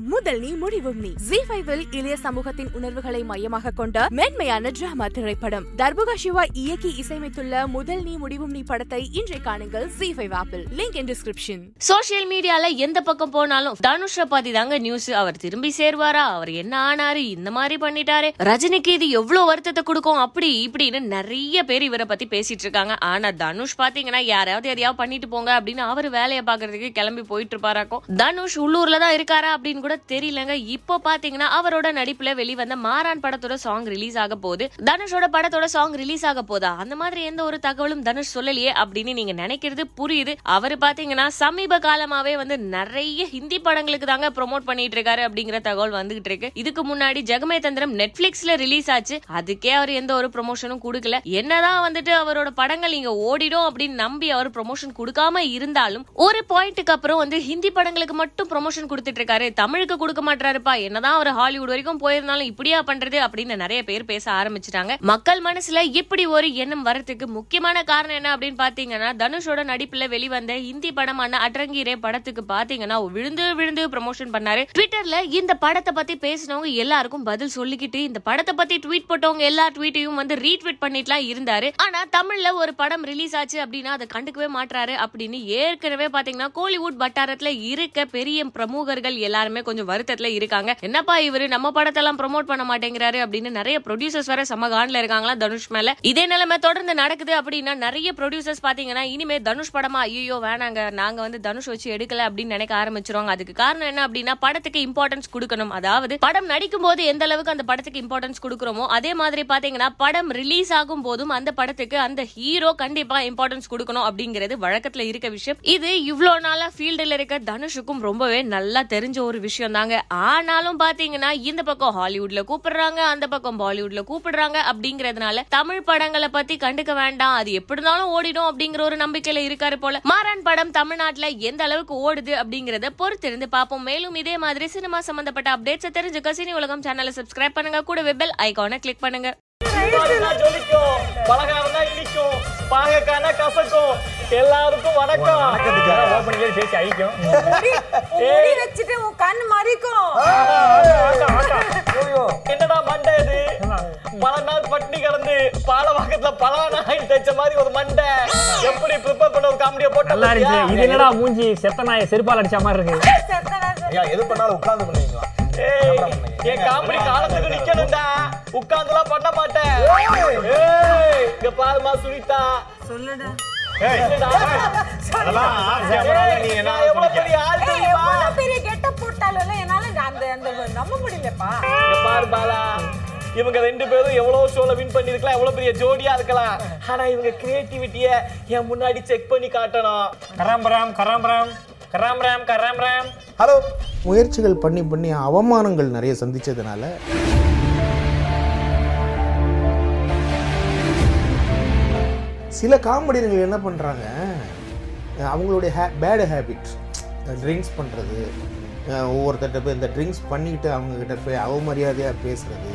முதல் நீ முடிவும் நீ. ஜி ஃபைவில் இளைய சமூகத்தின் உணர்வுகளை மையமாக கொண்ட மென்மையான டிராமா திரைப்படம். தர்புகா சிவா இயக்கி இசையமைத்துள்ள முதல் நீ முடிவும் நீ படத்தை இன்றை காணுங்கள் ஜி ஃபைவ் ஆப்பிள் லிங்க் இன் டிஸ்கிரிப்ஷன் சோசியல் மீடியால எந்த பக்கம் போனாலும் தனுஷ பாதி தாங்க நியூஸ் அவர் திரும்பி சேருவாரா? அவர் என்ன ஆனாரு? இந்த மாதிரி பண்ணிட்டாரு. ரஜினிக்கு இது எவ்வளவு வருத்தத்தை கொடுக்கும்? அப்படி இப்படின்னு நிறைய பேர் இவரை பத்தி பேசிட்டு இருக்காங்க. ஆனா தனுஷ் பாத்தீங்கன்னா யாராவது எதையாவது பண்ணிட்டு போங்க அப்படின்னு அவர் வேலையை பாக்குறதுக்கு கிளம்பி போயிட்டு இருப்பாராக்கும் தனுஷ் உள்ளூர்ல தான் இருக்காரா அப்படின்னு கூட தெரியலங்க. இப்போ பாத்தீங்கன்னா அவரோட நடிப்புல வெளிவந்த மாறான் படத்தோட சாங் ரிலீஸ் ஆக போகுது. தனுஷோட படத்தோட சாங் ரிலீஸ் ஆக போதா? அந்த மாதிரி எந்த ஒரு தகவலும் தனுஷ் சொல்லலையே அப்படின்னு நீங்க நினைக்கிறது புரியுது. அவர் பாத்தீங்கன்னா சமீப காலமாவே வந்து நிறைய ஹிந்தி படங்களுக்கு தாங்க ப்ரொமோட் பண்ணிட்டு இருக்காரு அப்படிங்கிற தகவல் வந்துகிட்டு இருக்கு. இதுக்கு முன்னாடி ஜெகமே தந்திரம் நெட்ஃபிளிக்ஸ்ல ரிலீஸ் ஆச்சு. அதுக்கே அவர் எந்த ஒரு ப்ரொமோஷனும் கொடுக்கல. என்னதான் வந்துட்டு அவரோட படங்கள் நீங்க ஓடிடும் அப்படின்னு நம்பி அவர் ப்ரொமோஷன் கொடுக்காம இருந்தாலும் ஒரு பாயிண்ட்டுக்கு அப்புறம் வந்து ஹிந்தி படங்களுக்கு மட்டும் ப்ரொமோஷன் கொடுத்துட்டு இருக்காரு தமிழுக்கு கொடுக்க மாட்டாருப்பா. என்னதான் அவர் ஹாலிவுட் வரைக்கும் போயிருந்தாலும் இப்படியா பண்றது அப்படின்னு நிறைய பேர் பேச ஆரம்பிச்சிட்டாங்க. மக்கள் மனசுல இப்படி ஒரு எண்ணம் வரத்துக்கு முக்கியமான காரணம் என்ன அப்படின்னு பாத்தீங்கன்னா தனுஷோட நடிப்புல வெளிவந்த ஹிந்தி படமான அட்ரங்கீரே படத்துக்கு பாத்தீங்கன்னா விழுந்து விழுந்து ப்ரமோஷன் பண்ணாரு. ட்விட்டர்ல இந்த படத்தை பத்தி பேசினவங்க எல்லாருக்கும் பதில் சொல்லிக்கிட்டு இந்த படத்தை பத்தி ட்வீட் போட்டவங்க எல்லா ட்வீட்டையும் வந்து ரீட்வீட் பண்ணிட்டுலாம் இருந்தாரு. ஆனா தமிழ்ல ஒரு படம் ரிலீஸ் ஆச்சு அப்படின்னா அதை கண்டுக்கவே மாட்டாரு அப்படின்னு ஏற்கனவே பாத்தீங்கன்னா கோலிவுட் வட்டாரத்துல இருக்க பெரிய பிரமுகர்கள் எல்லாருமே கொஞ்சம் வருத்தத்துல இருக்காங்க. என்னப்பா இவரு? நம்ம படத்தெல்லாம் ப்ரொமோட் பண்ண மாட்டேங்கிறாரு அப்படின்னு நிறைய ப்ரொடியூசர்ஸ் வேற சம கான்ல இருக்காங்களா தனுஷ் மேல. இதே நிலைமை தொடர்ந்து நடக்குது அப்படின்னா நிறைய ப்ரொடியூசர்ஸ் பாத்தீங்கன்னா இனிமே தனுஷ் படமா ஐயோ வேணாங்க. நாங்க வந்து தனுஷ் வச்சு எடுக்கல அப்படின்னு நினைக்க ஆரம்பிச்சிருவாங்க. அதுக்கு காரணம் என்ன அப்படின்னா படத்துக்கு இம்பார்ட்டன்ஸ் கொடுக்கணும். அதாவது படம் நடிக்கும் போது எந்த அளவுக்கு அந்த படத்துக்கு இம்பார்ட்டன்ஸ் கொடுக்குறோமோ அதே மாதிரி பாத்தீங்கன்னா படம் ரிலீஸ் ஆகும் போதும் அந்த படத்துக்கு அந்த ஹீரோ கண்டிப்பா இம்பார்ட்டன்ஸ் கொடுக்கணும் அப்படிங்கிறது வழக்கத்துல இருக்க விஷயம். இது இவ்வளவு நாளா ஃபீல்டுல இருக்க தனுஷுக்கும் ரொம்பவே நல்லா தெரிஞ்ச ஒரு விஷயம். தாங்க. ஆனாலும் பாத்தீங்கன்னா இந்த பக்கம் ஹாலிவுட்ல கூப்பிடுறாங்க அந்த பக்கம் பாலிவுட்ல கூப்பிடுறாங்க அப்படிங்கறதுனால தமிழ் படங்களை பத்தி கண்டுக்க வேண்டாம். அது எப்படி இருந்தாலும் ஓடிடும் அப்படிங்கிற ஒரு நம்பிக்கையில இருக்காரு போல. மாறான் படம் தமிழ்நாட்டுல எந்த அளவுக்கு ஓடுது அப்படிங்கறத பொறுத்திருந்து பார்ப்போம். மேலும் இதே மாதிரி சினிமா சம்பந்தப்பட்ட அப்டேட்ஸ் தெரிஞ்சுக்க சினி உலகம் சேனலை சப்ஸ்கிரைப் பண்ணுங்க. கூட வெபெல் ஐகானை கிளிக் பண்ணுங்க. இனிக்கும் பாகக்கானா கசக்கும். எல்லாருக்கும் வணக்கம். ஓப்பனிங்ல பேசி அழிக்கும். முடி வச்சுட்டு உன் கண் மறிக்கும். என்னடா மண்டை இது பல நாள் பட்டினி கிடந்து பாலவாக்கத்துல பலானா தைச்ச மாதிரி ஒரு மண்டை. எப்படி ப்ரிப்பேர் பண்ண ஒரு காமெடியை போட்டு நல்லா இருந்துச்சு. இது என்னடா மூஞ்சி செத்த நாயை செருப்பால் அடிச்ச மாதிரி இருக்கு? ஐயா எது பண்ணாலும் உட்கார்ந்து பண்ணுவீங்களா? ஏய், என் காமெடி காலத்துக்கு பாரு பாலா. இவங்க ரெண்டு பேரும் எவ்வளவு ஷோல வின் பண்ணிருக்கலாம் எவ்வளவு பெரிய ஜோடியா இருக்கலாம். ஆனா இவங்க கிரியேட்டிவிட்டிய என் முன்னாடி செக் பண்ணி காட்டணும். கராம்பராம் கராம்பராம் கராம்பராம் கராம்பராம் ஹலோ முயற்சிகள் பண்ணி பண்ணி அவமானங்கள் நிறைய சந்திச்சதுனால சில காமெடியர்கள் என்ன பண்ணுறாங்க அவங்களுடைய ஹே பேடு ஹேபிட் ட்ரிங்க்ஸ் பண்ணுறது ஒவ்வொருத்தட்ட போய் இந்த ட்ரிங்க்ஸ் பண்ணிக்கிட்டு அவங்கக்கிட்ட போய் அவமரியாதையாக பேசுகிறது